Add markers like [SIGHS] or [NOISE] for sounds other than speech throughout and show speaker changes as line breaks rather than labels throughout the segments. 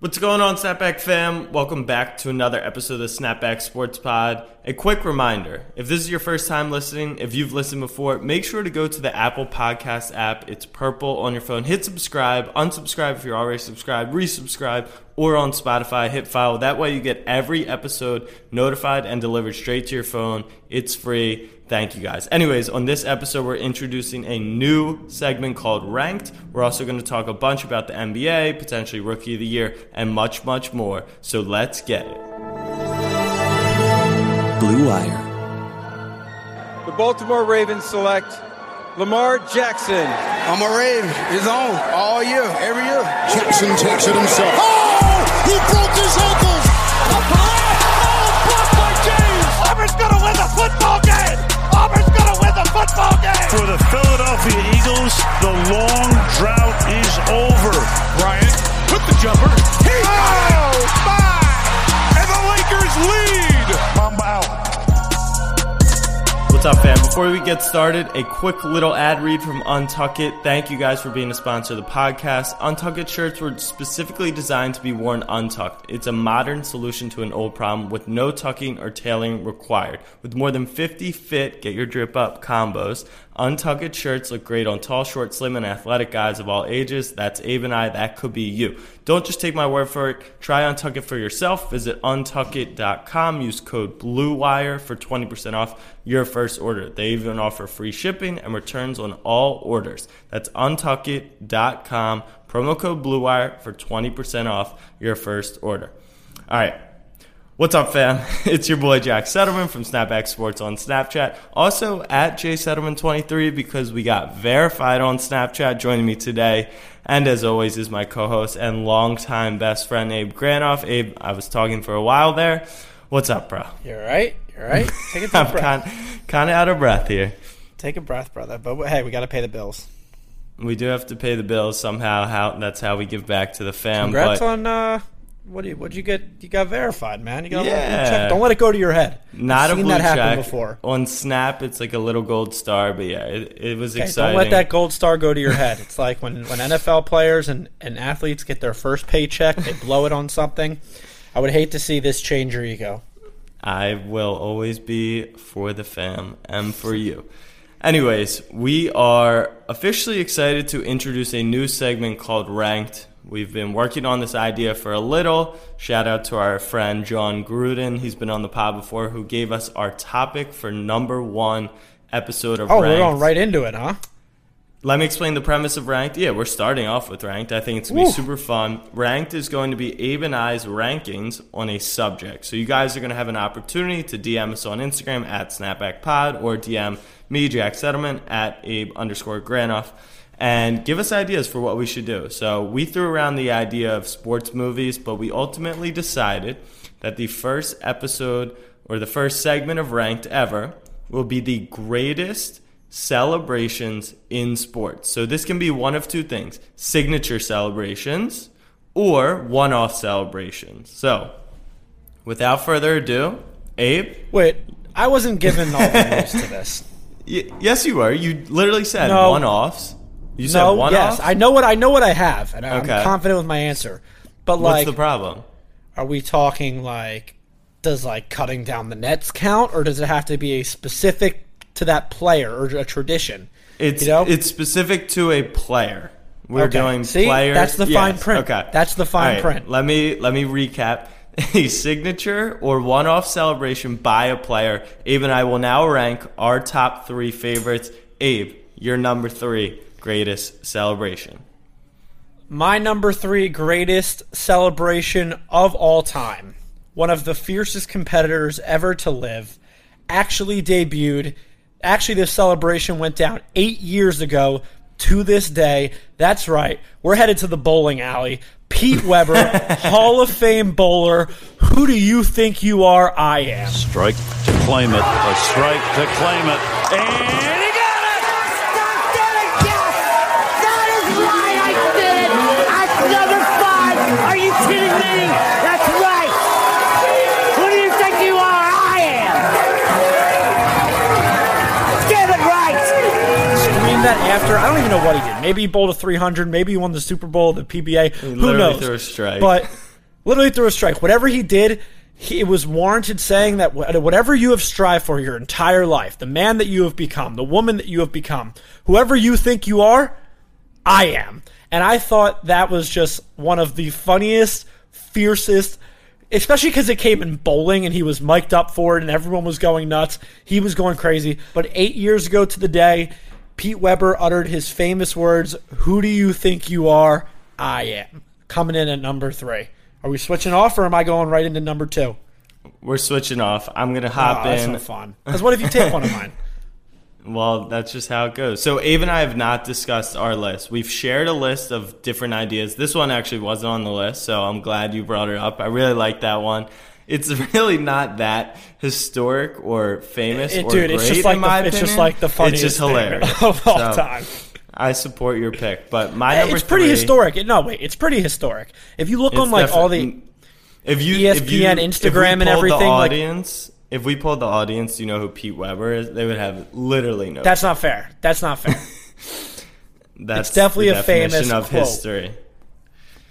What's going on, Snapback fam? Welcome back to another episode of the Snapback Sports Pod. A quick reminder if this is your first time listening, if you've listened before, make sure to go to the Apple Podcast app. It's purple on your phone. Hit subscribe, unsubscribe if you're already subscribed, resubscribe, or on Spotify, hit follow. That way you get every episode notified and delivered straight to your phone. It's free. Thank you guys. Anyways, on this episode, we're introducing a new segment called Ranked. We're also going to talk a bunch about the NBA, potentially Rookie of the Year, and much, much more. So let's get it.
Blue Wire.
The Baltimore Ravens select Lamar Jackson.
I'm a Raven. He's on all year, every year.
Jackson takes it himself. Oh! He broke his ankles!
A play! Oh, blocked by James! Auburn's gonna win the football game! Auburn's gonna win the football game!
For the Philadelphia Eagles, the long drought is over.
Bryant with the jumper. He oh, my! And the Lakers lead!
Mamba out.
What's up, fam? Before we get started, a quick little ad read from Untuck It. Thank you guys for being a sponsor of the podcast. Untuck It shirts were specifically designed to be worn untucked. It's a modern solution to an old problem with no tucking or tailoring required. With more than 50 fit, get your drip up combos, Untuck It shirts look great on tall, short, slim, and athletic guys of all ages. That's and I. That could be you. Don't just take my word for it. Try Untuck It for yourself. Visit untuckit.com. Use code BLUEWIRE for 20% off your first order. They even offer free shipping and returns on all orders. That's untuckit.com. Promo code BLUEWIRE for 20% off your first order. All right. What's up, fam? [LAUGHS] It's your boy Jack Settleman from Snapback Sports on Snapchat. Also at jsettleman23 because we got verified on Snapchat. Joining me today, and as always, is my co-host and longtime best friend Abe Granoff. Abe, I was talking for a while there. What's up, bro?
You're right. You're right. [LAUGHS] Take a deep
I'm
breath.
kind kind of out of breath here.
Take a breath, brother. But hey, we got to pay the bills.
We do have to pay the bills somehow. How that's how we give back to the fam.
Congrats
but
on uh, what do you what you get? You got verified, man. You got a
Yeah.
check. Don't let it go to your head.
not
I've
a
seen
blue
that happen
check.
before.
On Snap, it's like a little gold star, but yeah, it, it was
Okay,
exciting.
don't let that gold star go to your head. It's like when, when NFL players and, and athletes get their first paycheck, they blow it on something. I would hate to see this change your ego.
I will always be for the fam and for you. Anyways, we are officially excited to introduce a new segment called Ranked. We've been working on this idea for a little. Shout out to our friend John Gruden. He's been on the pod before, who gave us our topic for number one episode of
Oh,
Ranked.
we're going right into it, huh?
Let me explain the premise of Ranked. Yeah, we're starting off with Ranked. I think it's going to be super fun. Ranked is going to be Abe and I's rankings on a subject. So you guys are going to have an opportunity to DM us on Instagram at SnapbackPod or DM me, Jack Settleman, at Abe underscore Granoff, and give us ideas for what we should do. So we threw around the idea of sports movies, but we ultimately decided that the first episode or the first segment of Ranked ever will be the greatest celebrations in sports. So this can be one of two things signature celebrations or one off celebrations. So without further ado, Abe,
Wait, I wasn't given all the news to this.
Y- yes, you were. You literally said
No.
one offs. You said
No,
one
yes,
off?
I know what I know what I have, and I'm confident with my answer. But
What's
like,
the problem?
are we talking like does like cutting down the nets count, or does it have to be a specific to that player or a tradition?
It's
you know?
it's specific to a player. We're
Okay.
doing
See?
player.
That's the fine print.
Okay,
That's the fine
All
print.
Let me let me recap. [LAUGHS] A signature or one-off celebration by a player. Abe and I will now rank our top three favorites. Abe, your number three greatest celebration.
My number three greatest celebration of all time. One of the fiercest competitors ever to live. Actually debuted. Actually, this celebration went down eight years ago to this day. That's right. We're headed to the bowling alley. Pete Weber, [LAUGHS] Hall of Fame bowler. Who do you think you are? I am.
Strike to claim it. A strike to claim it. And
That
after. I don't even know what he did. Maybe he bowled a 300. Maybe he won the Super Bowl, the PBA. Who knows?
threw a strike.
But literally threw a strike. Whatever he did, he, it was warranted saying that whatever you have strived for your entire life, the man that you have become, the woman that you have become, whoever you think you are, I am. And I thought that was just one of the funniest, fiercest, especially because it came in bowling and he was mic'd up for it and everyone was going nuts. He was going crazy. But eight years ago to the day, Pete Weber uttered his famous words Who do you think you are? I am. Coming in at number three. Are we switching off or am I going right into number two?
We're switching off. I'm gonna hop
Oh, that's
in.
no fun. Because what if you take one of mine? [LAUGHS] [LAUGHS]
Well, that's just how it goes. So, Abe and I have not discussed our list. We've shared a list of different ideas. This one actually wasn't on the list, so I'm glad you brought it up. I really like that one. It's [LAUGHS] really not that historic or famous
It-
or
dude,
great
it's just like the, it's
opinion.
just like the funniest
It's just hilarious [LAUGHS]
of all
So,
time.
I support your pick, but my eh, number
It's pretty
three-
historic. No, wait, it's pretty historic. If you look on like all the
if you if you,
ESPN,
if we
Instagram, and everything,
The
like-
audience, if we pulled the audience, you know who Pete Weber is. They would have literally no.
That's not fair. That's not fair. [LAUGHS]
That's
it's definitely a famous
of
quote.
history.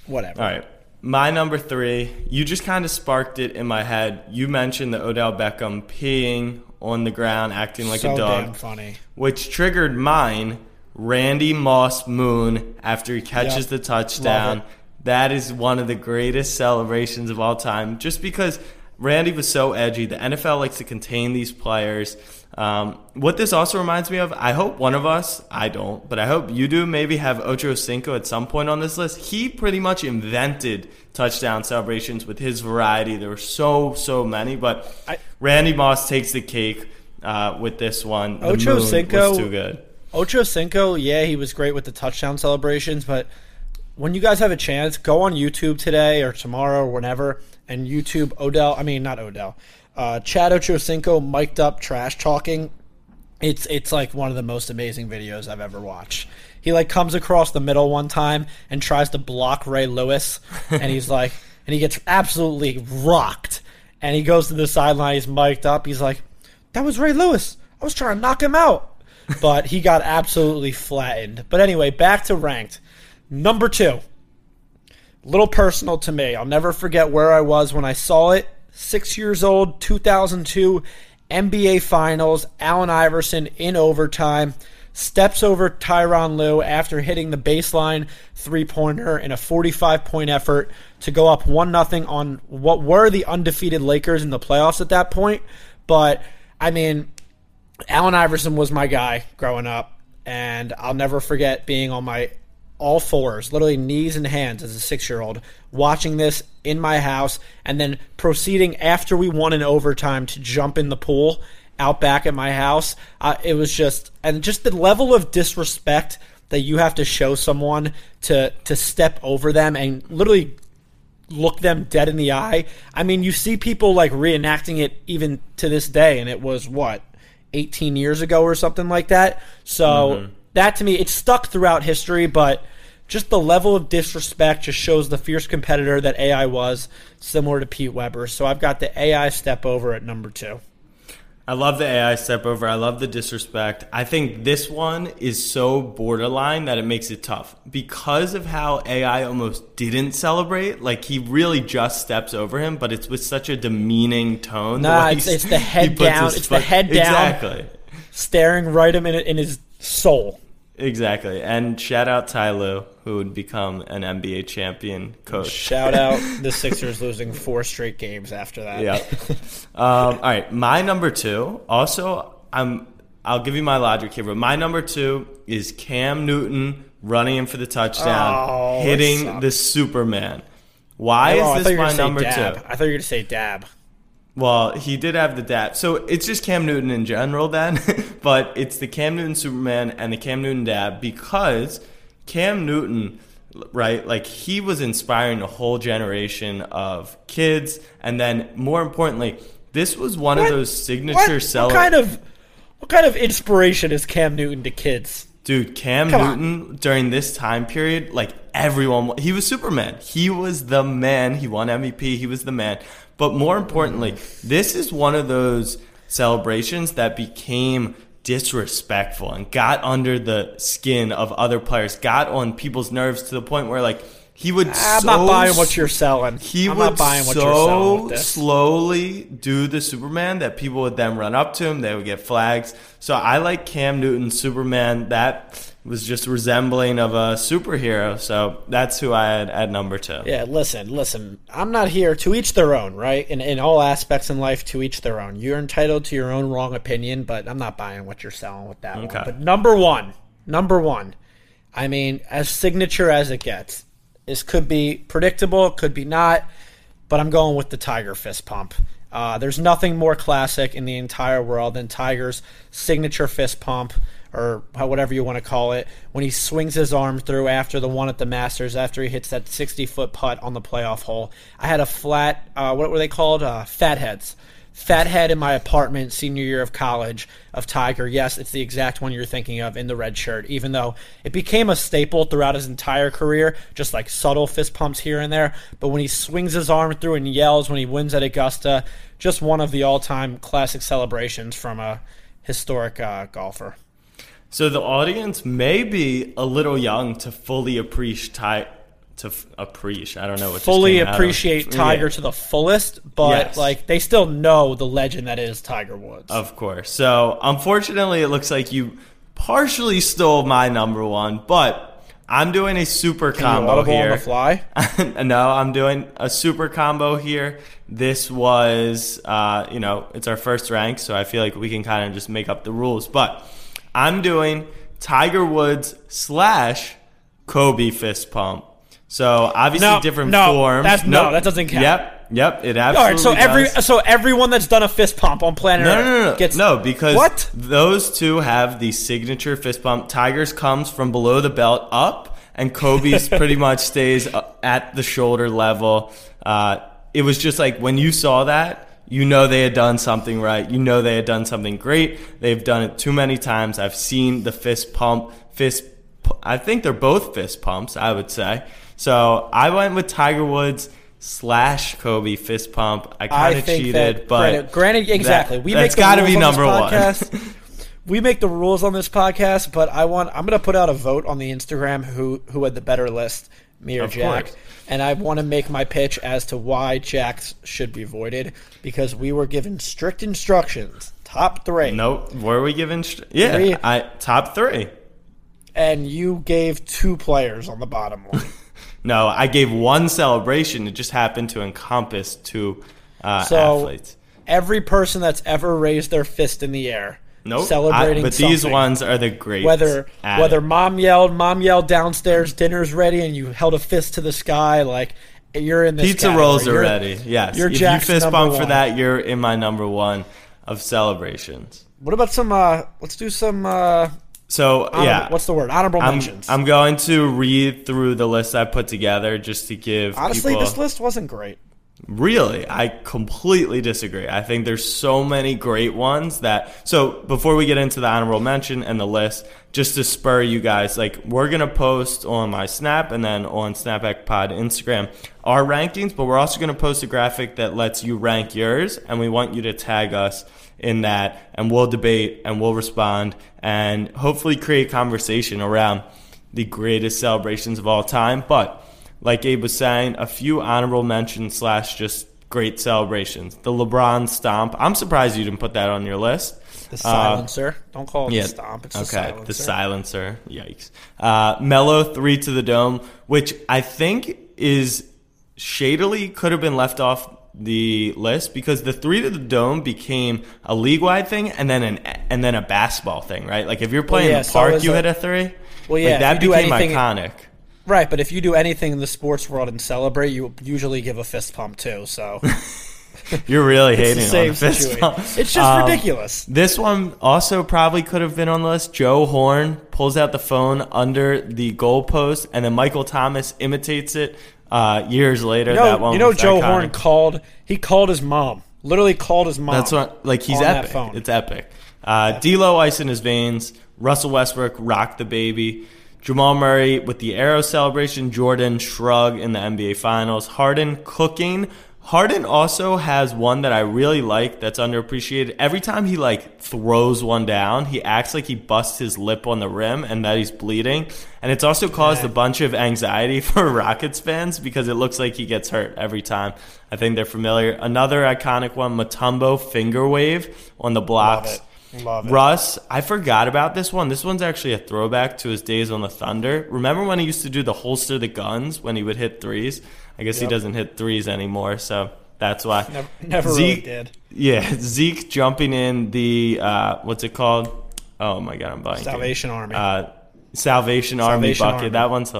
Whatever.
All right. My number three, you just kind of sparked it in my head. You mentioned the Odell Beckham peeing on the ground, acting like
so
a dog,
damn funny.
which triggered mine, Randy Moss Moon, after he catches
Yep.
the touchdown. That is one of the greatest celebrations of all time, just because Randy was so edgy. The NFL likes to contain these players. Um, what this also reminds me of, I hope one of us, I don't, but I hope you do, maybe have Ocho Cinco at some point on this list. He pretty much invented touchdown celebrations with his variety. There were so, so many, but
I-
Randy Moss takes the cake uh, with this one. The
Ocho Cinco-
was too good.
Ocho Cinco, yeah, he was great with the touchdown celebrations, but when you guys have a chance, go on YouTube today or tomorrow or whenever and YouTube Odell, I mean not Odell, uh, Chad Ochocinco mic'd up trash talking. It's it's like one of the most amazing videos I've ever watched. He like comes across the middle one time and tries to block Ray Lewis, and he's like, [LAUGHS] and he gets absolutely rocked. And he goes to the sideline. He's mic'd up. He's like, "That was Ray Lewis. I was trying to knock him out." [LAUGHS] but he got absolutely flattened. But anyway, back to ranked. Number two. Little personal to me. I'll never forget where I was when I saw it. Six years old, 2002, NBA Finals. Allen Iverson in overtime steps over Tyronn Lue after hitting the baseline three pointer in a 45 point effort to go up 1 0 on what were the undefeated Lakers in the playoffs at that point. But, I mean, Allen Iverson was my guy growing up, and I'll never forget being on my all fours, literally knees and hands as a six year old, watching this in my house, and then proceeding after we won in overtime to jump in the pool out back at my house. Uh, it was just, and just the level of disrespect that you have to show someone to to step over them and literally look them dead in the eye. I mean, you see people like reenacting it even to this day, and it was what 18 years ago or something like that. So that to me, it's stuck throughout history, but just the level of disrespect just shows the fierce competitor that AI was, similar to Pete Weber. So I've got the AI step over at number two.
I love the AI step over. I love the disrespect. I think this one is so borderline that it makes it tough because of how AI almost didn't celebrate. Like he really just steps over him, but it's with such a demeaning tone.
Nah, it's- it's the [LAUGHS] head
puts
down. It's the head down.
Exactly.
Staring right him in, in his soul.
Exactly. And shout out Ty Lue, who would become an NBA champion coach.
Shout out [LAUGHS] the Sixers losing four straight games after that.
Yeah. um, all right, my number two. Also, I'm. I'll give you my logic here, but my number two is Cam Newton running in for the touchdown,
Oh,
hitting the Superman. Why
Oh,
is this my number
dab.
two?
I thought you were going to say dab.
Well, he did have the dab. So it's just Cam Newton in general then, [LAUGHS] but it's the Cam Newton Superman and the Cam Newton dab because Cam Newton, right, like he was inspiring a whole generation of kids. And then more importantly, this was one
What?
of those signature
what,
sellers.
what kind of what kind of inspiration is Cam Newton to kids?
Dude, Cam
Come on.
Newton during this time period, like everyone, he was Superman. He was the man. He won MVP. He was the man. But more importantly, this is one of those celebrations that became disrespectful and got under the skin of other players, got on people's nerves to the point where, like, He would.
I'm
so
not buying what you're selling.
He
I'm
would
not buying what you're selling
so slowly do the Superman that people would then run up to him. They would get flags. So I like Cam Newton Superman. That was just resembling of a superhero. So that's who I had at number two.
Yeah, listen, listen. I'm not here to each their own, right? In in all aspects in life, to each their own. You're entitled to your own wrong opinion, but I'm not buying what you're selling with that
Okay.
one. But number one, number one. I mean, as signature as it gets. This could be predictable, could be not, but I'm going with the Tiger fist pump. Uh, there's nothing more classic in the entire world than Tiger's signature fist pump, or whatever you want to call it, when he swings his arm through after the one at the Masters, after he hits that 60 foot putt on the playoff hole. I had a flat, uh, what were they called? Uh, fatheads. Fathead in my apartment senior year of college of Tiger. Yes, it's the exact one you're thinking of in the red shirt, even though it became a staple throughout his entire career, just like subtle fist pumps here and there. But when he swings his arm through and yells when he wins at Augusta, just one of the all time classic celebrations from a historic uh, golfer.
So the audience may be a little young to fully appreciate to f- appreciate. I don't know what
Fully
came out of-
appreciate Tiger
Yeah.
to the fullest, but
Yes.
like they still know the legend that is Tiger Woods.
Of course. So unfortunately, it looks like you partially stole my number one, but I'm doing a super
Can
combo here.
on the fly. [LAUGHS]
no, I'm doing a super combo here. This was, uh, you know, it's our first rank, so I feel like we can kind of just make up the rules. But I'm doing Tiger Woods slash Kobe fist pump. So obviously
No,
different
no,
forms.
that's- no, that doesn't count.
Yep, yep, it
All
absolutely
right, so every
does.
so everyone that's done a fist pump on planet
No,
Earth
no, no, no.
gets
no, because
what?
those two have the signature fist pump. Tigers comes from below the belt up, and Kobe's [LAUGHS] pretty much stays uh, at the shoulder level. Uh, it was just like when you saw that, you know they had done something right. You know they had done something great. They've done it too many times. I've seen the fist pump, fist. I think they're both fist pumps. I would say. So I went with Tiger Woods slash Kobe fist pump. I kind of cheated,
that
but
granted, granted exactly.
that-
we
that's
make
got to be
on
number one. [LAUGHS]
we make the rules on this podcast, but I want I'm going to put out a vote on the Instagram who who had the better list, me or
Of
Jack.
course.
And I want to make my pitch as to why Jack's should be voided because we were given strict instructions, top three,
Nope. Were we given? St- yeah,
Three.
I top three.
and you gave two players on the bottom one. [LAUGHS]
No, I gave one celebration. It just happened to encompass two uh,
So
athletes.
every person that's ever raised their fist in the air,
Nope.
celebrating,
I, but these ones are the great.
whether whether mom yelled, mom yelled downstairs, dinner's ready, and you held a fist to the sky, like you're in this
pizza
category.
rolls are
You're-
ready. Yes.
you're
if
Jack's
you fist bump for that, you're in my number one of celebrations.
What about some? uh Let's do some. uh
So
honorable-
yeah,
What's the word? Honorable
I'm,
mentions.
I'm going to read through the list I put together just to give.
Honestly,
people,
this list wasn't great.
Really, I completely disagree. I think there's so many great ones that. So before we get into the honorable mention and the list, just to spur you guys, like we're gonna post on my Snap and then on Snapback Pod Instagram our rankings, but we're also gonna post a graphic that lets you rank yours, and we want you to tag us in that, and we'll debate and we'll respond, and hopefully create conversation around the greatest celebrations of all time, but like Abe was saying, a few honorable mentions slash just great celebrations. The LeBron stomp. I'm surprised you didn't put that on your list.
The
Uh,
silencer. Don't call it
yeah.
the stomp. It's
okay.
the
The
silencer.
silencer. Yikes. Uh, Melo three to the dome, which I think is shadily could have been left off the list because the three to the dome became a league wide thing and then an and then a basketball thing, right? Like if you're playing
yeah,
in the park,
is
you
a-
hit a three.
Well, yeah,
like that became iconic.
Right, but if you do anything in the sports world and celebrate, you usually give a fist pump too. So [LAUGHS]
You're really hating
the same
on the fist
situation.
bump.
It's just
Um,
ridiculous.
This one also probably could have been on the list. Joe Horn pulls out the phone under the goalpost, and then Michael Thomas imitates it uh, years later.
You
that one
you know, Joe
iconic.
Horn called. He called his mom. Literally called his mom.
That's what like he's epic.
phone.
It's epic. Uh, D'Lo ice in his veins. Russell Westbrook rock the baby. Jamal Murray with the arrow celebration. Jordan shrug in the NBA Finals. Harden cooking Harden also has one that I really like that's underappreciated. Every time he like throws one down, he acts like he busts his lip on the rim and that he's bleeding. And it's also caused a bunch of anxiety [LAUGHS] for Rockets fans because it looks like he gets hurt every time. I think they're familiar. Another iconic one, Mutombo finger wave on the blocks.
Love it.
Russ, I forgot about this one. This one's actually a throwback to his days on the Thunder. Remember when he used to do the holster the guns when he would hit threes? I guess he doesn't hit threes anymore, so that's why.
Never, never really did.
Yeah, Zeke jumping in the uh, what's it called? Oh my god, I'm blanking.
Salvation Army.
Uh, Salvation, Army bucket.
Army.
That one's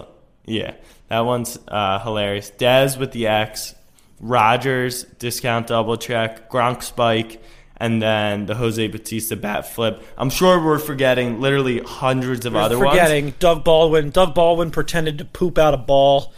yeah, that one's uh, hilarious. Dez with the X, Rodgers discount double check, Gronk spike, and then the Jose Bautista bat flip. I'm sure we're forgetting literally hundreds of other
Forgetting
ones.
Forgetting Doug Baldwin. Doug Baldwin pretended to poop out a ball.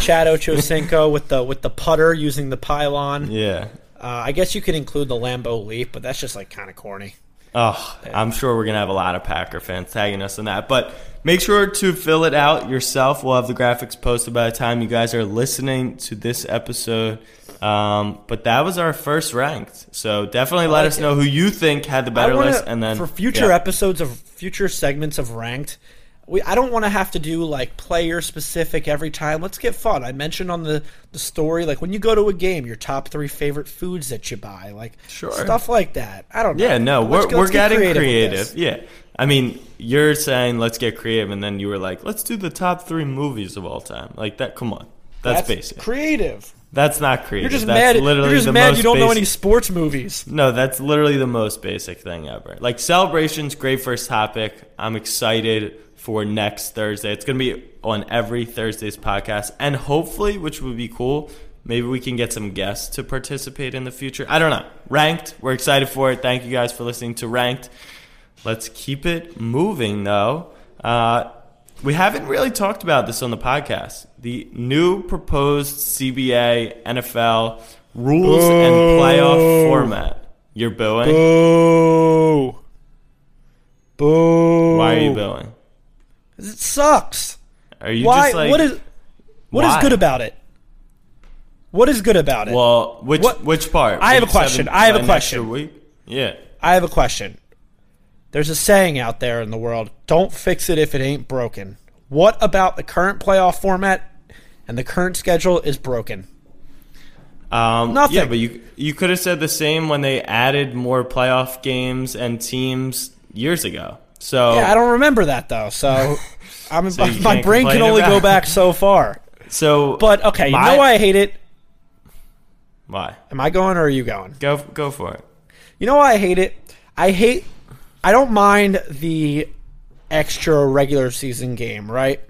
Chad [LAUGHS] Ochocinco with the with the putter using the pylon.
Yeah.
Uh, I guess you could include the Lambo leap, but that's just like kind of corny.
Oh, I'm sure we're gonna have a lot of Packer fans tagging us in that. But make sure to fill it out yourself. We'll have the graphics posted by the time you guys are listening to this episode. Um, but that was our first ranked. So definitely let
like
us
it.
know who you think had the better
wanna-
list, and then
for future
yeah.
episodes of future segments of ranked, we I don't want to have to do like player specific every time. Let's get fun. I mentioned on the the story like when you go to a game, your top three favorite foods that you buy, like
Sure.
stuff like that. I don't know.
Yeah, no,
Let's
we're
go-
we're
get
getting
creative
creative. Yeah, I mean, you're saying let's get creative, and then you were like, let's do the top three movies of all time. Like that. Come on, that's, basic.
creative.
That's not creative.
You're just
that's
mad.
Literally
You're just mad you don't know any sports movies.
No, that's literally the most basic thing ever. Like celebrations, great first topic. I'm excited for next Thursday. It's going to be on every Thursday's podcast, and hopefully, which would be cool, maybe we can get some guests to participate in the future. I don't know. Ranked, we're excited for it. Thank you guys for listening to Ranked. Let's keep it moving, though. Uh, we haven't really talked about this on the podcast. The new proposed CBA NFL rules and playoff format. You're booing?
Boo. Boo.
Why are you booing?
Cause It sucks.
Are you
Why?
just like
what is what is good about it? What is good about it?
Well, which
What-
which part?
I have a question.
seven,
I have a question.
Yeah.
I have a question. There's a saying out there in the world: "Don't fix it if it ain't broken." What about the current playoff format and the current schedule is broken?
Um,
Nothing.
Yeah, but you you could have said the same when they added more playoff games and teams years ago. So
Yeah, I don't remember that though. So, [LAUGHS] I'm,
So
my brain can only go back so far. [LAUGHS]
so
But okay, you know why I hate it?
why?
Am I going or are you going?
Go go for it.
You know why I hate it? I hate. I don't mind the extra regular season game, right?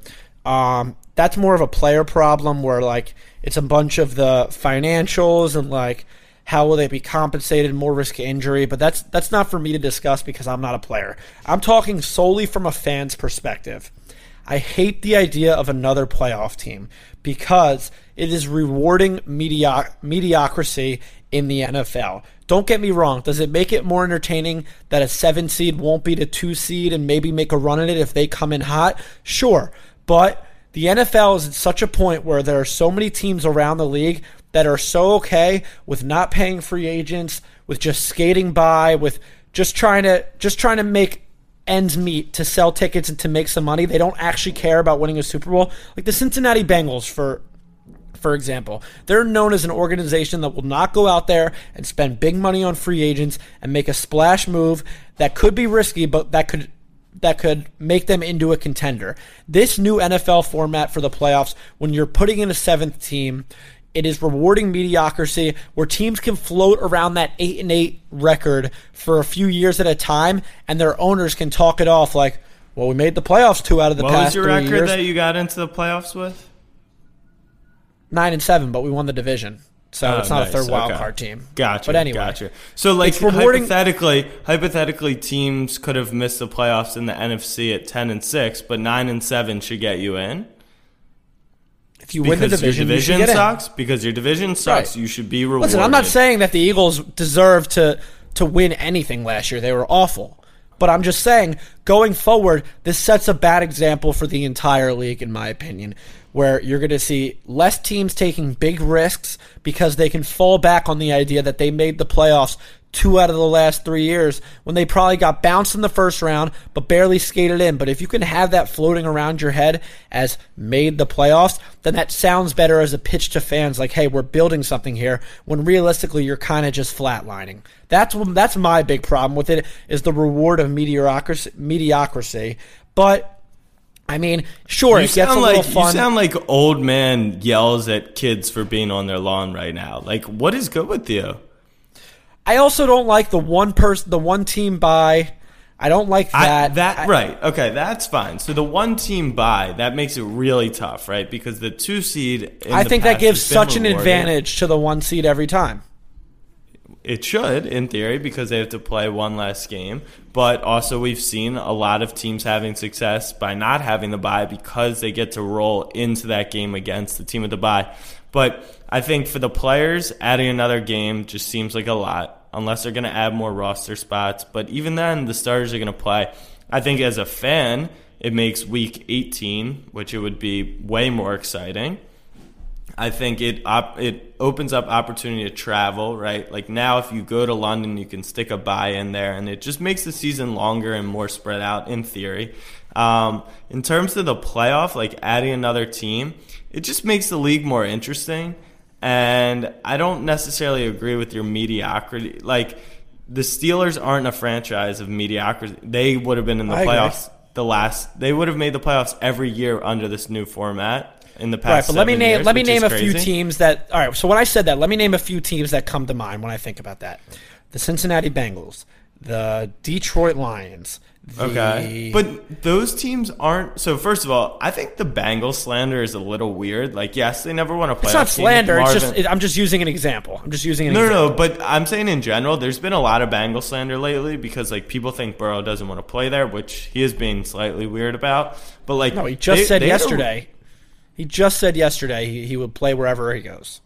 Um, that's more of a player problem where like it's a bunch of the financials and like how will they be compensated, more risk injury. But that's that's not for me to discuss because I'm not a player. I'm talking solely from a fan's perspective. I hate the idea of another playoff team because it is rewarding medioc- mediocrity in the NFL. Don't get me wrong. Does it make it more entertaining that a seven seed won't beat a two seed and maybe make a run at it if they come in hot? Sure. But the NFL is at such a point where there are so many teams around the league that are so okay with not paying free agents, with just skating by, with just trying to just trying to make ends meet to sell tickets and to make some money. They don't actually care about winning a Super Bowl. Like the Cincinnati Bengals for for example. They're known as an organization that will not go out there and spend big money on free agents and make a splash move that could be risky but that could that could make them into a contender. This new NFL format for the playoffs when you're putting in a seventh team it is rewarding mediocrity where teams can float around that 8 and 8 record for a few years at a time and their owners can talk it off like, well, we made the playoffs two out of the
What
past What
was your record
years.
that you got into the playoffs with?
9 and 7, but we won the division. So
Oh,
it's not
nice.
a third wild
Okay.
card team.
Gotcha.
But anyway,
gotcha. So like hypothetically, hypothetically, teams could have missed the playoffs in the NFC at ten and six, but nine and seven should get you in.
if you win the
because
division,
your division sucks. Because your division sucks,
Right.
you should be rewarded.
Listen, I'm not saying that the Eagles deserve to to win anything last year. They were awful. But I'm just saying, going forward, this sets a bad example for the entire league, in my opinion. Where you're going to see less teams taking big risks because they can fall back on the idea that they made the playoffs two out of the last three years when they probably got bounced in the first round but barely skated in. But if you can have that floating around your head as made the playoffs, then that sounds better as a pitch to fans like, hey, we're building something here, when realistically you're kind of just flatlining. That's, that's my big problem with it is the reward of mediocrity. mediocrity. But I mean, sure,
You
it gets a
sound
little
like
fun.
you sound like old man yells at kids for being on their lawn right now. Like, what is good with you?
I also don't like the one person, the one team buy. I don't like
I-
that.
that
I-
right? Okay, that's fine. So the one team buy that makes it really tough, right? Because the two seed. In
I think that gives such an advantage to the one seed every time.
It should, in theory, because they have to play one less game. But also, we've seen a lot of teams having success by not having the bye because they get to roll into that game against the team with the bye. But I think for the players, adding another game just seems like a lot, unless they're going to add more roster spots. But even then, the starters are going to play. I think as a fan, it makes week 18, which it would be way more exciting. I think it op- it opens up opportunity to travel, right? Like now, if you go to London, you can stick a buy in there, and it just makes the season longer and more spread out in theory. Um, in terms of the playoff, like adding another team, it just makes the league more interesting. And I don't necessarily agree with your mediocrity. Like the Steelers aren't a franchise of mediocrity. They would have been in the
I agree.
playoffs the last. They would have made the playoffs every year under this new format in the
Right,
past.
but let me name
years,
let me name a
is
few teams that. All right, so when I said that, let me name a few teams that come to mind when I think about that: the Cincinnati Bengals, the Detroit Lions. The,
Okay, but those teams aren't. So first of all, I think the Bengals slander is a little weird. Like, yes, they never won a playoff.
it's not slander. It's just it, I'm just using an example. I'm just using an
No,
example.
no, no, but I'm saying in general, there's been a lot of Bengal slander lately because like people think Burrow doesn't want to play there, which he is being slightly weird about. But like,
No, he just
they-
said
they a-
yesterday. He just said yesterday he, he would play wherever he goes.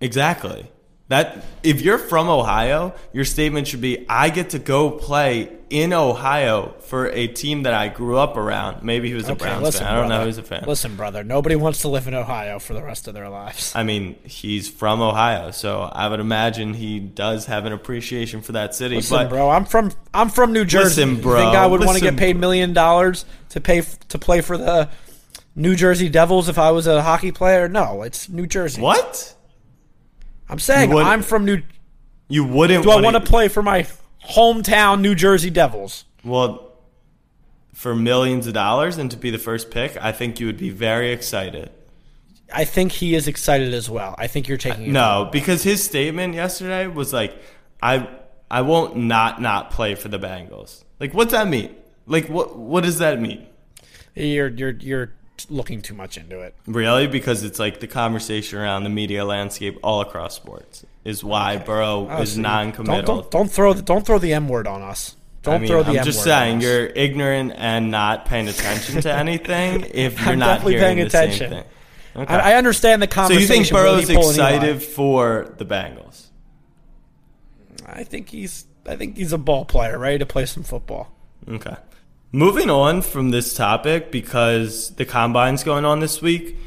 exactly. That if you're from Ohio, your statement should be, "I get to go play in Ohio for a team that I grew up around." Maybe he was a
Okay,
Browns
listen,
fan. I don't know. He's a fan.
Listen, brother. Nobody wants to live in Ohio for the rest of their lives.
I mean, he's from Ohio, so I would imagine he does have an appreciation for that city.
Listen,
but
bro, I'm from I'm from New Jersey.
Listen, bro, You
think I would want to get paid million dollars to pay to play for the New Jersey Devils if I was a hockey player? No, it's New Jersey.
what?
I'm saying I'm from New.
You wouldn't?
Do I
wanna-
play for my hometown New Jersey Devils?
Well, for millions of dollars and to be the first pick, I think you would be very excited.
I think he is excited as well. I think you're taking it
No, because his statement yesterday was like, "I I won't not not play for the Bengals." Like, what's that mean? Like, what what does that mean?
You're you're you're looking too much into it.
Really? Because it's like the conversation around the media landscape all across sports is why Burrow
Oh,
is
so
non-committal.
Don't, don't don't throw the don't throw the M word on us. Don't
I mean,
throw the
I'm
M
just saying you're ignorant and not paying attention to anything [LAUGHS] if you're
I'm
not
definitely paying attention.
Okay.
I, I understand the conversation.
so you think Burrow's excited for the Bengals?
I think he's I think he's a ball player, ready to play some football.
Okay. Moving on from this topic because the combine's going on this week,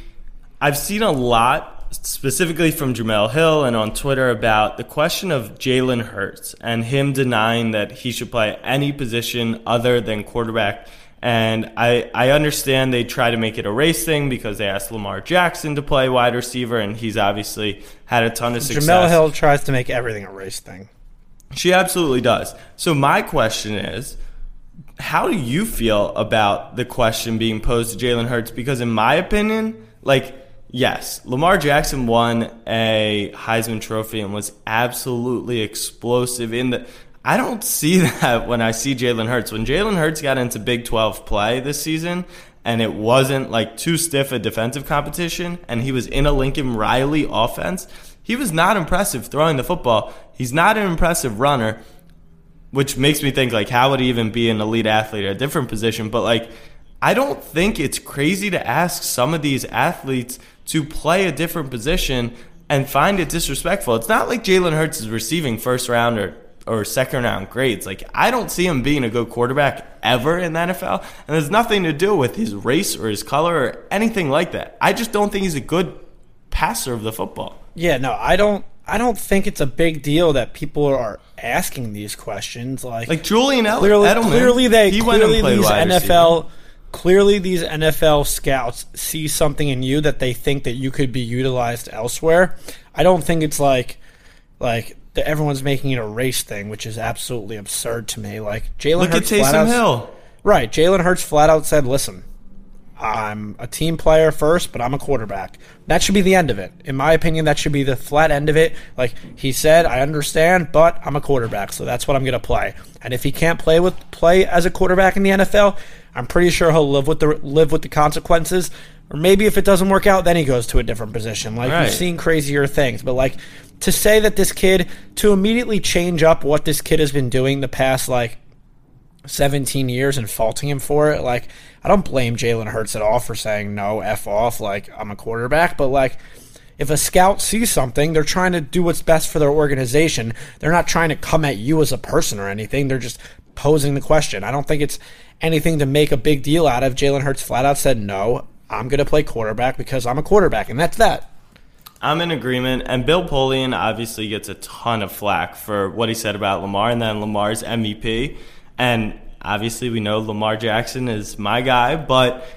I've seen a lot specifically from Jemele Hill and on Twitter about the question of Jalen Hurts and him denying that he should play any position other than quarterback. And I, I understand they try to make it a race thing because they asked Lamar Jackson to play wide receiver, and he's obviously had a ton of success.
Jemele Hill tries to make everything a race thing.
She absolutely does. So my question is, how do you feel about the question being posed to Jalen Hurts? Because in my opinion, like, yes, Lamar Jackson won a Heisman Trophy and was absolutely explosive in the. I don't see [LAUGHS] that when I see Jalen Hurts. When Jalen Hurts got into Big 12 play this season, and it wasn't like too stiff a defensive competition, and he was in a Lincoln Riley offense, he was not impressive throwing the football. He's not an impressive runner, which makes me think like how would he even be an elite athlete at a different position? But like I don't think it's crazy to ask some of these athletes to play a different position and find it disrespectful. It's not like Jalen Hurts is receiving first round or, or second round grades. Like I don't see him being a good quarterback ever in the NFL, and there's nothing to do with his race or his color or anything like that. I just don't think he's a good passer of the football.
Yeah, no, I don't. I don't think it's a big deal that people are asking these questions. Like,
Like Julian
clearly,
Edelman,
clearly they
he
clearly these NFL clearly these NFL scouts see something in you that they think that you could be utilized elsewhere. I don't think it's like like that everyone's making it a race thing, which is absolutely absurd to me. Like Jalen
Look at
Hurts flat
Taysom Hill.
Right, Jalen Hurts flat out said, "Listen, I'm a team player first, but I'm a quarterback. That should be the end of it. In my opinion, that should be the flat end of it. Like he said, I understand, but I'm a quarterback, so that's what I'm going to play. And if he can't play with play as a quarterback in the NFL, I'm pretty sure he'll live with the live with the consequences. Or maybe if it doesn't work out, then he goes to a different position. Like
Right.
we've seen crazier things, but like to say that this kid to immediately change up what this kid has been doing the past like 17 years and faulting him for it. Like, I don't blame Jalen Hurts at all for saying no, F off, like, I'm a quarterback. But, like, if a scout sees something, they're trying to do what's best for their organization. They're not trying to come at you as a person or anything. They're just posing the question. I don't think it's anything to make a big deal out of. Jalen Hurts flat out said, no, I'm going to play quarterback because I'm a quarterback. And that's that.
I'm in agreement. And Bill Polian obviously gets a ton of flack for what he said about Lamar and then Lamar's MVP. And obviously, we know Lamar Jackson is my guy, but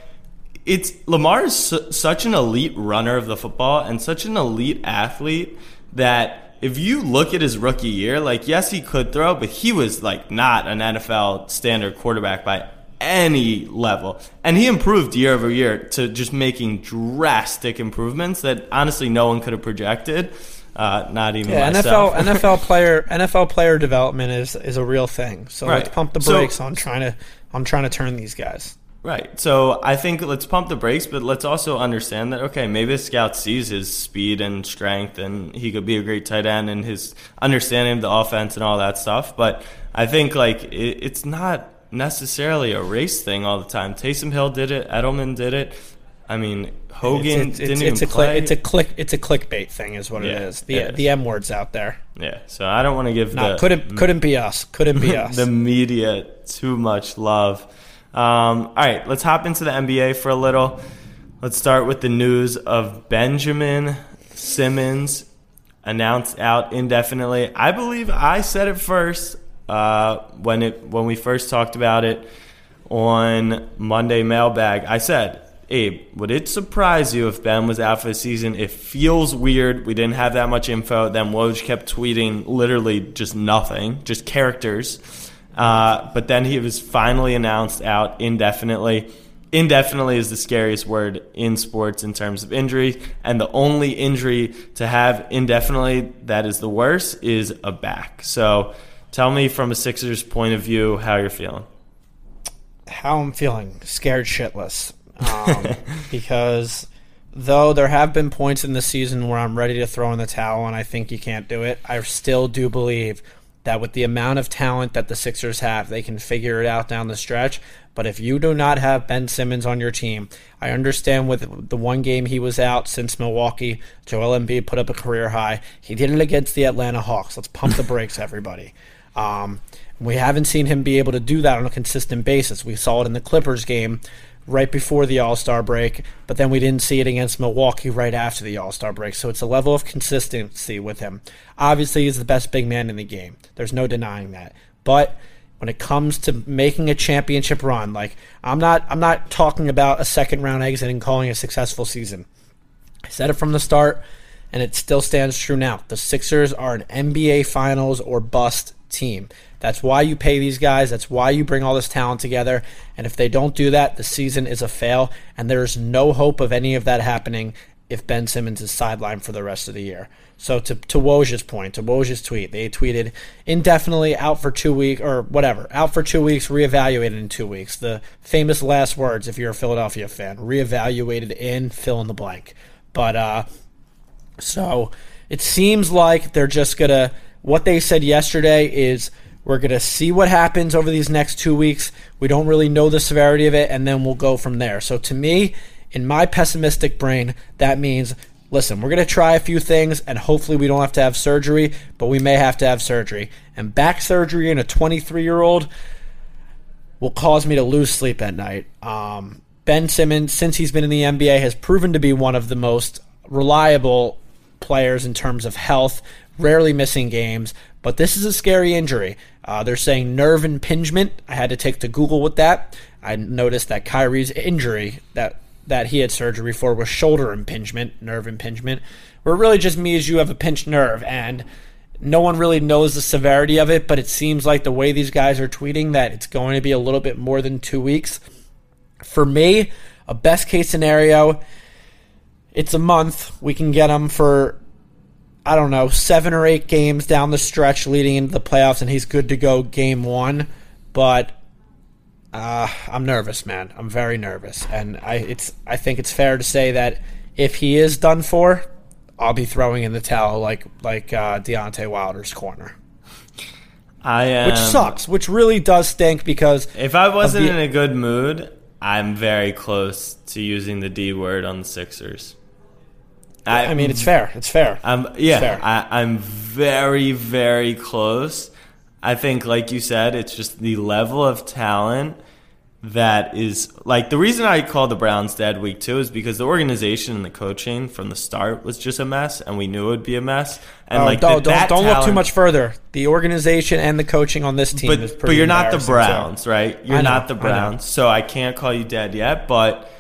it's Lamar is su- such an elite runner of the football and such an elite athlete that if you look at his rookie year, like yes, he could throw, but he was like not an NFL standard quarterback by any level. And he improved year over year to just making drastic improvements that honestly no one could have projected. Uh, not even
Yeah,
myself.
NFL NFL player NFL player development is is a real thing. So let's pump the
So-
brakes on trying to on trying to turn these guys.
Right. So I think let's pump the brakes, but let's also understand that okay, maybe a scout sees his speed and strength, and he could be a great tight end, and his understanding of the offense and all that stuff. But I think like it, it's not necessarily a race thing all the time. Taysom Hill did it. Edelman did it. I mean, Hogan
it's, it's,
didn't
it's,
even
a
play.
it's a click it's a clickbait thing is what
Yeah,
it is. The
it is.
the M words out there.
yeah. So I don't want to give
No,
the
couldn't couldn't be us. Couldn't be [LAUGHS] us.
the media too much love. Um, all right, let's hop into the NBA for a little. Let's start with the news of Benjamin Simmons announced out indefinitely. I believe I said it first uh, when it when we first talked about it on Monday mailbag. I said, Abe, would it surprise you if Ben was out for the season? It feels weird. We didn't have that much info. Then Woj kept tweeting literally just nothing, just characters. Uh, but then he was finally announced out indefinitely. Indefinitely is the scariest word in sports in terms of injury, and the only injury to have indefinitely that is the worst is a back. So, tell me from a Sixers point of view how you're feeling.
how I'm feeling, scared shitless. Um, [LAUGHS] because though there have been points in the season where I'm ready to throw in the towel and I think you can't do it, I still do believe that with the amount of talent that the Sixers have, they can figure it out down the stretch. But if you do not have Ben Simmons on your team, I understand with the one game he was out since Milwaukee, Joel Embiid put up a career high. He did it against the Atlanta Hawks. Let's pump the brakes, [LAUGHS] everybody. Um, we haven't seen him be able to do that on a consistent basis. We saw it in the Clippers game right before the All Star break, but then we didn't see it against Milwaukee right after the All Star break. So it's a level of consistency with him. Obviously, he's the best big man in the game. There's no denying that. But when it comes to making a championship run, like I'm not I'm not talking about a second round exit and calling a successful season. I said it from the start, and it still stands true now. The Sixers are an NBA Finals or bust team. That's why you pay these guys. That's why you bring all this talent together. And if they don't do that, the season is a fail. And there's no hope of any of that happening if Ben Simmons is sidelined for the rest of the year. So to to Woj's point, to Woj's tweet, they tweeted indefinitely out for two weeks or whatever, out for two weeks, reevaluated in two weeks. The famous last words, if you're a Philadelphia fan, reevaluated in fill in the blank. But uh, so it seems like they're just gonna. What they said yesterday is we're gonna see what happens over these next two weeks. We don't really know the severity of it, and then we'll go from there. So to me, in my pessimistic brain, that means listen, we're going to try a few things and hopefully we don't have to have surgery, but we may have to have surgery. And back surgery in a 23 year old will cause me to lose sleep at night. Um, ben Simmons, since he's been in the NBA, has proven to be one of the most reliable players in terms of health, rarely missing games. But this is a scary injury. Uh, they're saying nerve impingement. I had to take to Google with that. I noticed that Kyrie's injury that that he had surgery for was shoulder impingement, nerve impingement, where it really just means you have a pinched nerve and no one really knows the severity of it, but it seems like the way these guys are tweeting that it's going to be a little bit more than two weeks. For me, a best case scenario, it's a month. We can get him for, I don't know, seven or eight games down the stretch leading into the playoffs, and he's good to go game one. But uh, I'm nervous, man. I'm very nervous, and I it's I think it's fair to say that if he is done for, I'll be throwing in the towel like like uh, Deontay Wilder's corner,
I am,
which sucks, which really does stink because
If I wasn't
the-
in a good mood, I'm very close to using the D word on the Sixers.
I mean it's fair, it's fair.
I'm yeah,
fair.
I, I'm very very close. I think, like you said, it's just the level of talent that is like the reason I call the Browns dead week two is because the organization and the coaching from the start was just a mess, and we knew it would be a mess. And
Oh,
like
don't
the-
don't, don't look too much further. The organization and the coaching on this team is
but but you're not the. Browns, right? You're
know,
not the
I.
Browns, so I can't call you dead yet. But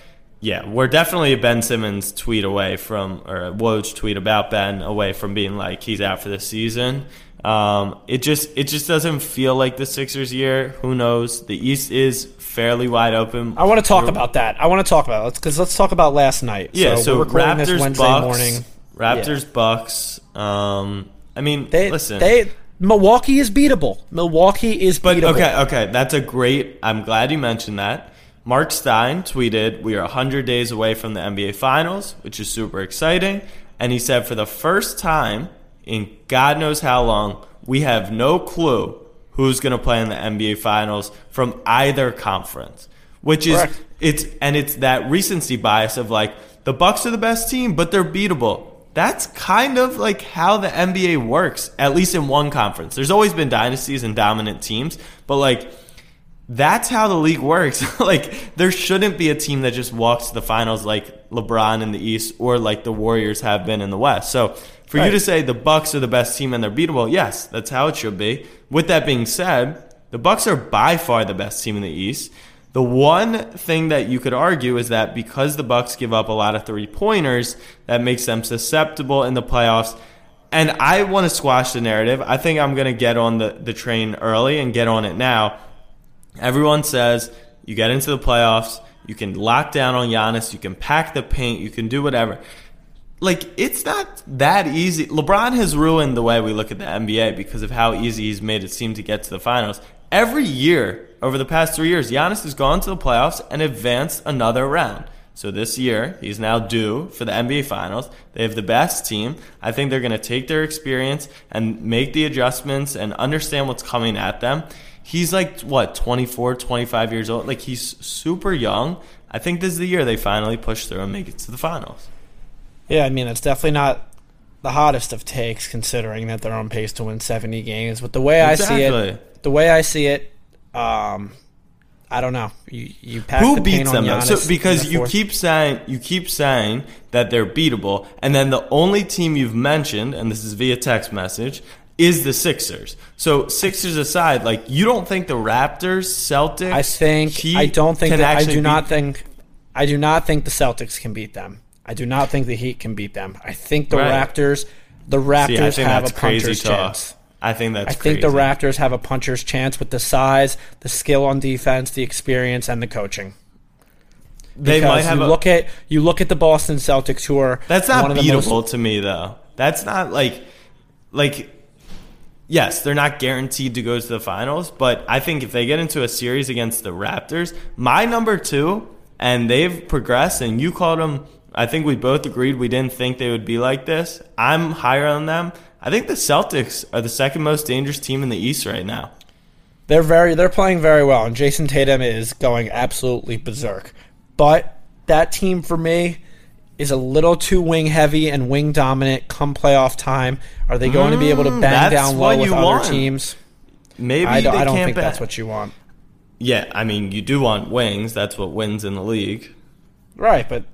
yeah, we're definitely a Ben Simmons tweet away from, or a Woj tweet about Ben away from being like he's out for the season. Um, it just it just doesn't feel like the Sixers year. Who knows? The East is fairly wide open.
I want to talk
We're-
about that. I want to talk about it because let's talk about last night.
yeah. So,
we're recording
Raptors
this Wednesday
Bucks,
morning.
Raptors Bucks. Um, I mean,
They
listen.
they Milwaukee is beatable. Milwaukee is
But
beatable.
okay, okay, that's a great. I'm glad you mentioned that. Mark Stein tweeted, "We are 100 days away from the NBA Finals, which is super exciting." And he said, "For the first time in God knows how long, we have no clue who's going to play in the NBA Finals from either conference." Which is
Correct.
it's and it's that recency bias of like the Bucks are the best team, but they're beatable. That's kind of like how the NBA works, at least in one conference. There's always been dynasties and dominant teams, but like that's how the league works. [LAUGHS] like there shouldn't be a team that just walks to the finals like LeBron in the East or like the Warriors have been in the West. So for you to say the Bucks are the best team and they're beatable, yes, that's how it should be. With that being said, the Bucks are by far the best team in the East. The one thing that you could argue is that because the Bucks give up a lot of three pointers, that makes them susceptible in the playoffs. And I want to squash the narrative. I think I'm going to get on the, the train early and get on it now. Everyone says you get into the playoffs, you can lock down on Giannis, you can pack the paint, you can do whatever. Like it's not that easy. LeBron has ruined the way we look at the NBA because of how easy he's made it seem to get to the finals. Every year over the past three years, Giannis has gone to the playoffs and advanced another round. So this year, he's now due for the NBA Finals. They have the best team. I think they're going to take their experience and make the adjustments and understand what's coming at them. He's like, what, 24, 25 years old? Like, he's super young. I think this is the year they finally push through and make it to the finals.
Yeah, I mean it's definitely not the hottest of takes considering that they're on pace to win 70 games. But the way I see it, the way I see it, um, I don't know. You you
Who
the
beats them? So because
the
you keep saying you keep saying that they're beatable, and then the only team you've mentioned, and this is via text message, is the Sixers. So Sixers aside, like you don't think the Raptors, Celtics,
I think
Heat
I don't think that I do not think I do not think the Celtics can beat them. I do not think the Heat can beat them. I think the
Right.
Raptors the Raptors
think
have a
crazy
puncher's chance.
I think that's
I think the. Raptors have a puncher's chance with the size, the skill on defense, the experience, and the coaching.
They
Because
might have
you
a,
look at you look at the Boston Celtics, who are
That's not
one the most-
to me though. That's not like like yes, they're not guaranteed to go to the finals, but I think if they get into a series against the Raptors, my number 2 and they've progressed and you called them I think we both agreed we didn't think they would be like this. I'm higher on them. I think the Celtics are the second most dangerous team in the East right now.
They're very they're playing very well, and Jayson Tatum is going absolutely berserk. But that team for me is a little too wing heavy and wing dominant come playoff time. Are they going to be able to bang down low with other
want.
teams?
Maybe
I don't,
they
I don't
can't
think that's what you want.
Yeah, I mean, you do want wings. That's what wins in the league.
Right, but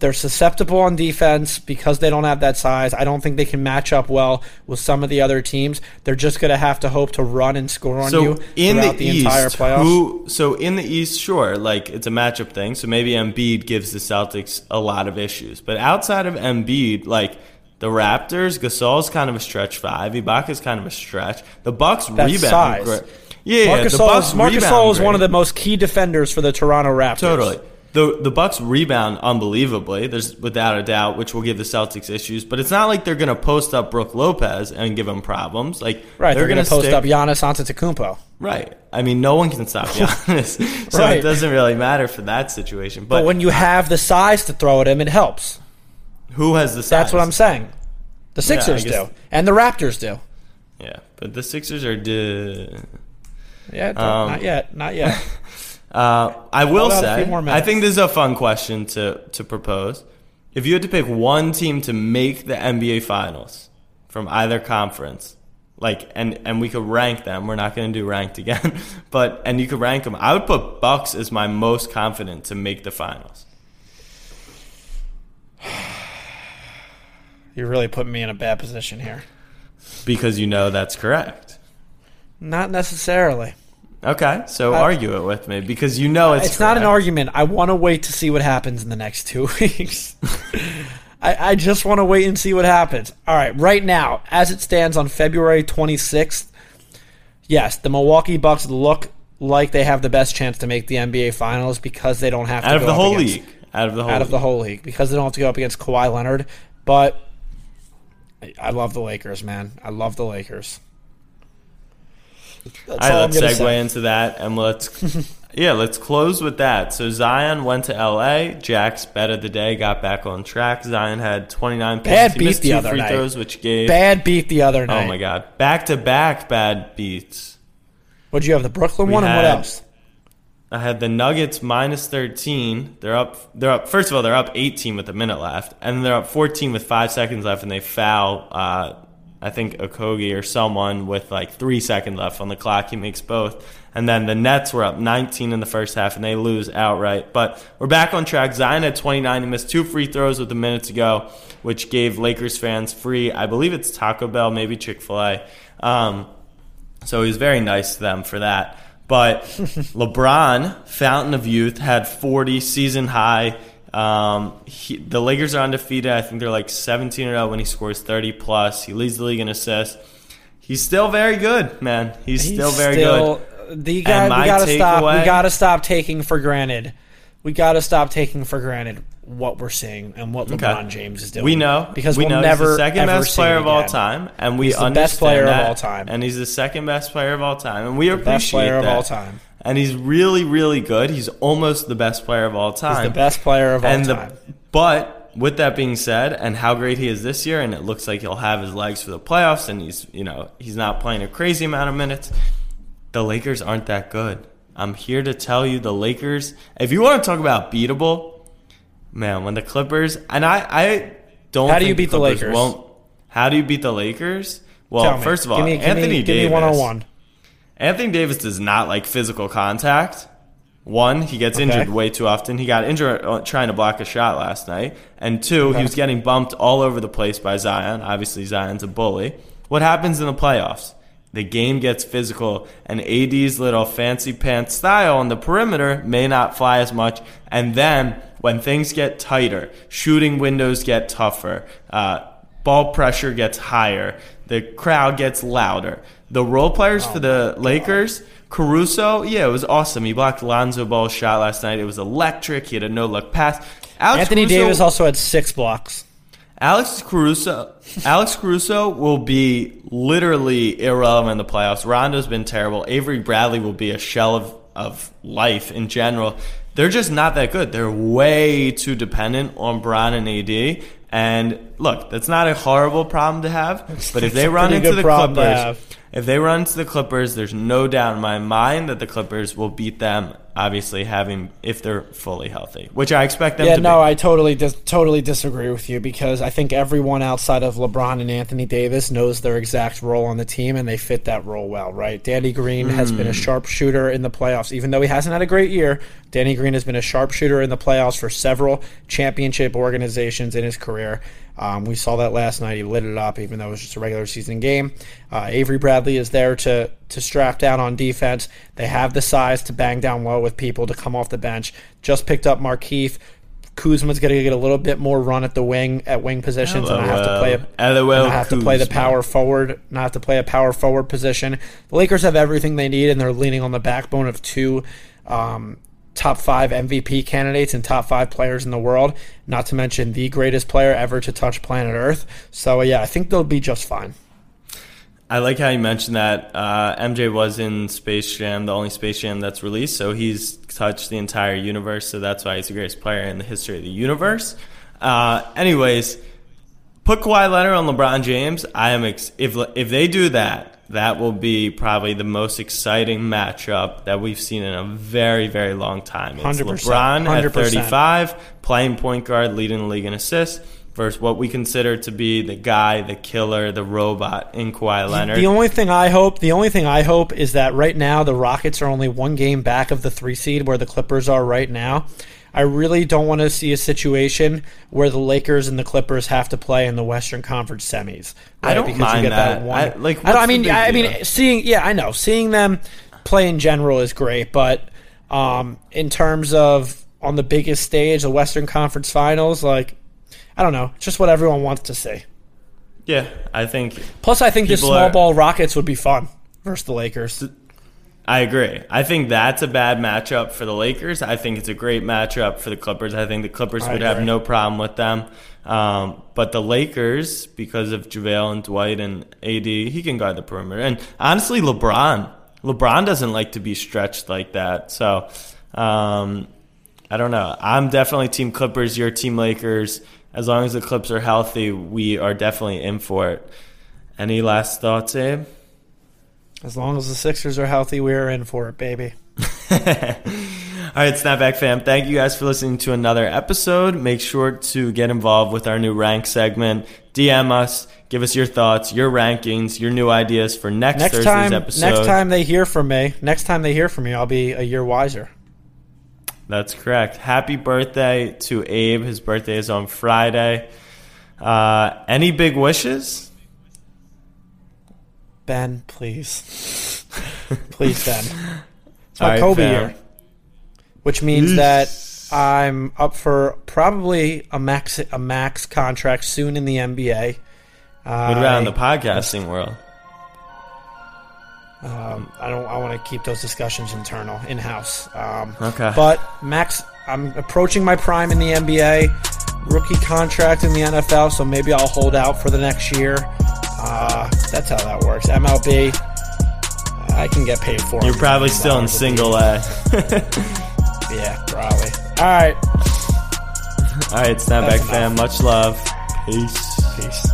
they're susceptible on defense because they don't have that size. I don't think they can match up well with some of the other teams. They're just going to have to hope to run and score on
So
you
in
throughout
the,
the,
East,
entire playoffs.
who? So in the East, sure, like it's a matchup thing. So maybe Embiid gives the Celtics a lot of issues, but outside of Embiid, like the Raptors, Gasol's kind of a stretch five. Ibaka's kind of a stretch. The Bucks
That's
rebound.
size.
Yeah,
Marcus
the
Gasol
Bucks
is, Marcus Gasol is one of the most key defenders for the Toronto Raptors.
Totally. The the Bucks rebound unbelievably. There's without a doubt, which will give the Celtics issues. But it's not like they're going to post up Brook Lopez and give him problems. Like
Right, they're, going to post
stick-
up Giannis Antetokounmpo.
Right. I mean, no one can stop [LAUGHS] Giannis, [LAUGHS] so
Right.
it doesn't really matter for that situation. But,
But when you have the size to throw at him, it helps.
who has the size?
That's what I'm saying. The Sixers
guess-
do, and the Raptors do.
Yeah, but the Sixers are. D-
Yeah,
Um,
not yet, not yet. [LAUGHS]
uh, I will
Hold out a
say, I think this is a fun question to to propose. If you had to pick one team to make the NBA Finals from either conference, like and and we could rank them. We're not going to do ranked again, [LAUGHS] but and you could rank them. I would put Bucks as my most confident to make the finals. [SIGHS]
You're really putting me in a bad position here.
Because you know that's correct.
Not necessarily.
Okay, so
I-
argue it with me because you know it's
It's, not an argument. I want to wait to see what happens in the next two [LAUGHS] weeks. I, I just want to wait and see what happens. All right, right now, as it stands on February 26th, yes, the Milwaukee Bucks look like they have the best chance to make the NBA Finals because they don't have to
out of
go
the
up
whole
against-
league. Out of the whole
out of the
league.
whole league because they don't have to go up against Kawhi Leonard. But I- I love the Lakers, man. I love the Lakers. That's
All right, let's segue
say.
into that and let's [LAUGHS] yeah, let's close with that. So Zion went to LA. Jack's bet of the day got back on track. Zion had 29 points.
Bad beat the
two
other
free
night.
throws, which gave
Bad beat the other night.
oh my god, back to back bad beats.
What'd you have? The Brooklyn
We
one and what else?
I had the Nuggets minus 13. They're up. They're up. First of all, they're up 18 with a minute left, and they're up 14 with five seconds left, and they foul. Uh, I think Okogie or someone with like three seconds left on the clock. He makes both, and then the Nets were up 19 in the first half, and they lose outright. But we're back on track. Zion had 29. He missed two free throws with a minute to go, which gave Lakers fans free. I believe it's Taco Bell, maybe Chick Fil A. Um, so he was very nice to them for that. But [LAUGHS] LeBron, fountain of youth, had 40 season high. Um, he, the Lakers are undefeated. I think they're like 17 0 when he scores 30 plus. He leads the league in assists. He's still very good, man. He's,
He's
still very
still-
good.
The guy, we gotta stop. We gotta stop taking for granted. We gotta stop taking for granted what we're seeing and what
Okay.
LeBron James is doing.
We know
because
we
we'll
know
never
he's the second best player of all time, and we
He's the best
understand
player of all time.
and he's the second best player of all time, and we the appreciate
best player of
that.
all time.
And he's really, really good. He's almost the best player of all time.
He's the best player of all
and
time.
The, but with that being said, and how great he is this year, and it looks like he'll have his legs for the playoffs, and he's you know he's not playing a crazy amount of minutes. The Lakers aren't that good. I'm here to tell you, the Lakers. If you want to talk about beatable, man, when the Clippers and I, I don't.
How do you beat the
Clippers
Lakers?
Won't, how do you beat the Lakers? Well, first of all,
give me, give
Anthony
me,
Davis.
Give me one on one.
Anthony Davis does not like physical contact. One, he gets injured way too often. He got injured uh, trying to block a shot last night. And two, he was getting bumped all over the place by Zion. Obviously, Zion's a bully. What happens in the playoffs? The game gets physical, and AD's little fancy pants style on the perimeter may not fly as much. And then, when things get tighter, shooting windows get tougher, uh, ball pressure gets higher, the crowd gets louder. The role players for the Lakers, Caruso, yeah, it was awesome. He blocked Lonzo Ball's shot last night. It was electric. He had a no look pass. Alex
Anthony
Caruso-
Davis also had six blocks.
Alex Caruso, Alex Caruso will be literally irrelevant in the playoffs. Rondo's been terrible. Avery Bradley will be a shell of, of life in general. They're just not that good. They're way too dependent on Bron and AD. And look, that's not a horrible problem to have. But if they run into the Clippers,
have.
If they run to the Clippers, there's no doubt in my mind that the Clippers will beat them. Obviously, having if they're fully healthy, which I expect them
Yeah,
to
no,
be.
I totally dis- totally disagree with you because I think everyone outside of LeBron and Anthony Davis knows their exact role on the team and they fit that role well, right? Danny Green has been a hmm. sharpshooter in the playoffs, even though he hasn't had a great year. Danny Green has been a sharpshooter in the playoffs for several championship organizations in his career. Um, we saw that last night. He lit it up, even though it was just a regular season game. Uh, Avery Bradley is there to to strap down on defense. They have the size to bang down low with people to come off the bench. Just picked up Markieff. Kuzma's going to get a little bit more run at the wing at wing positions, and I have to play. A,
LOL
I have to play the power forward. Not have to play a power forward position. The Lakers have everything they need, and they're leaning on the backbone of two um, top five MVP candidates and top five players in the world. Not to mention the greatest player ever to touch planet Earth. So yeah, I think they'll be just fine.
I like how you mentioned that uh, MJ was in Space Jam, the only Space Jam that's released. So he's touched the entire universe. So that's why he's the greatest player in the history of the universe. Uh, anyways, put Kawhi Leonard on LeBron James. I am ex- if if they do that, that will be probably the most exciting matchup that we've seen in a very very long time. It's
100%,
LeBron at
100%.
35, playing point guard, leading the league in assists. Versus what we consider to be the guy, the killer, the robot in Kawhi Leonard.
The only thing I hope, the only thing I hope is that right now the Rockets are only one game back of the three seed where the Clippers are right now. I really don't want to see a situation where the Lakers and the Clippers have to play in the Western Conference semis.
I don't
Because you
mind
get
that.
one-
I- like,
I, I mean, I,
deal?
mean, seeing, yeah, I know, seeing them play in general is great, but um, in terms of on the biggest stage, the Western Conference Finals, like, I don't know, it's just what everyone wants to see.
Yeah, I think
Plus, I think the small
are-
ball Rockets would be fun versus the Lakers.
I agree. I think that's a bad matchup for the Lakers. I think it's a great matchup for the Clippers. I think the Clippers
I
would have no problem with them. Um, but the Lakers, because of JaVale and Dwight and AD, he can guard the perimeter. And honestly, LeBron. LeBron doesn't like to be stretched like that. So um, I don't know. I'm definitely Team Clippers. You're Team Lakers. As long as the Clips are healthy, we are definitely in for it. Any last thoughts, Abe?
As long as the Sixers are healthy, we're in for it, baby. [LAUGHS]
All right, Snapback fam, thank you guys for listening to another episode. Make sure to get involved with our new rank segment. DM us, give us your thoughts, your rankings, your new ideas for next,
Next
Thursday's
time,
episode.
next time they hear from me, next time they hear from me, I'll be a year wiser.
That's correct. Happy birthday to Abe. His birthday is on Friday. Uh, any big wishes?
Ben, please, please, Ben. It's my
All right,
Kobe
fam.
year, which means that I'm up for probably a max a max contract soon in the NBA.
What about in the podcasting world?
Um, I don't. I want to keep those discussions internal, in house. Um,
Okay.
But Max, I'm approaching my prime in the NBA, rookie contract in the NFL, so maybe I'll hold out for the next year. Uh, that's how that works. MLB, I can get paid for.
You're probably still in single A. [LAUGHS]
Yeah, probably. All right.
All right, Snapback fam, much love. Peace.
Peace.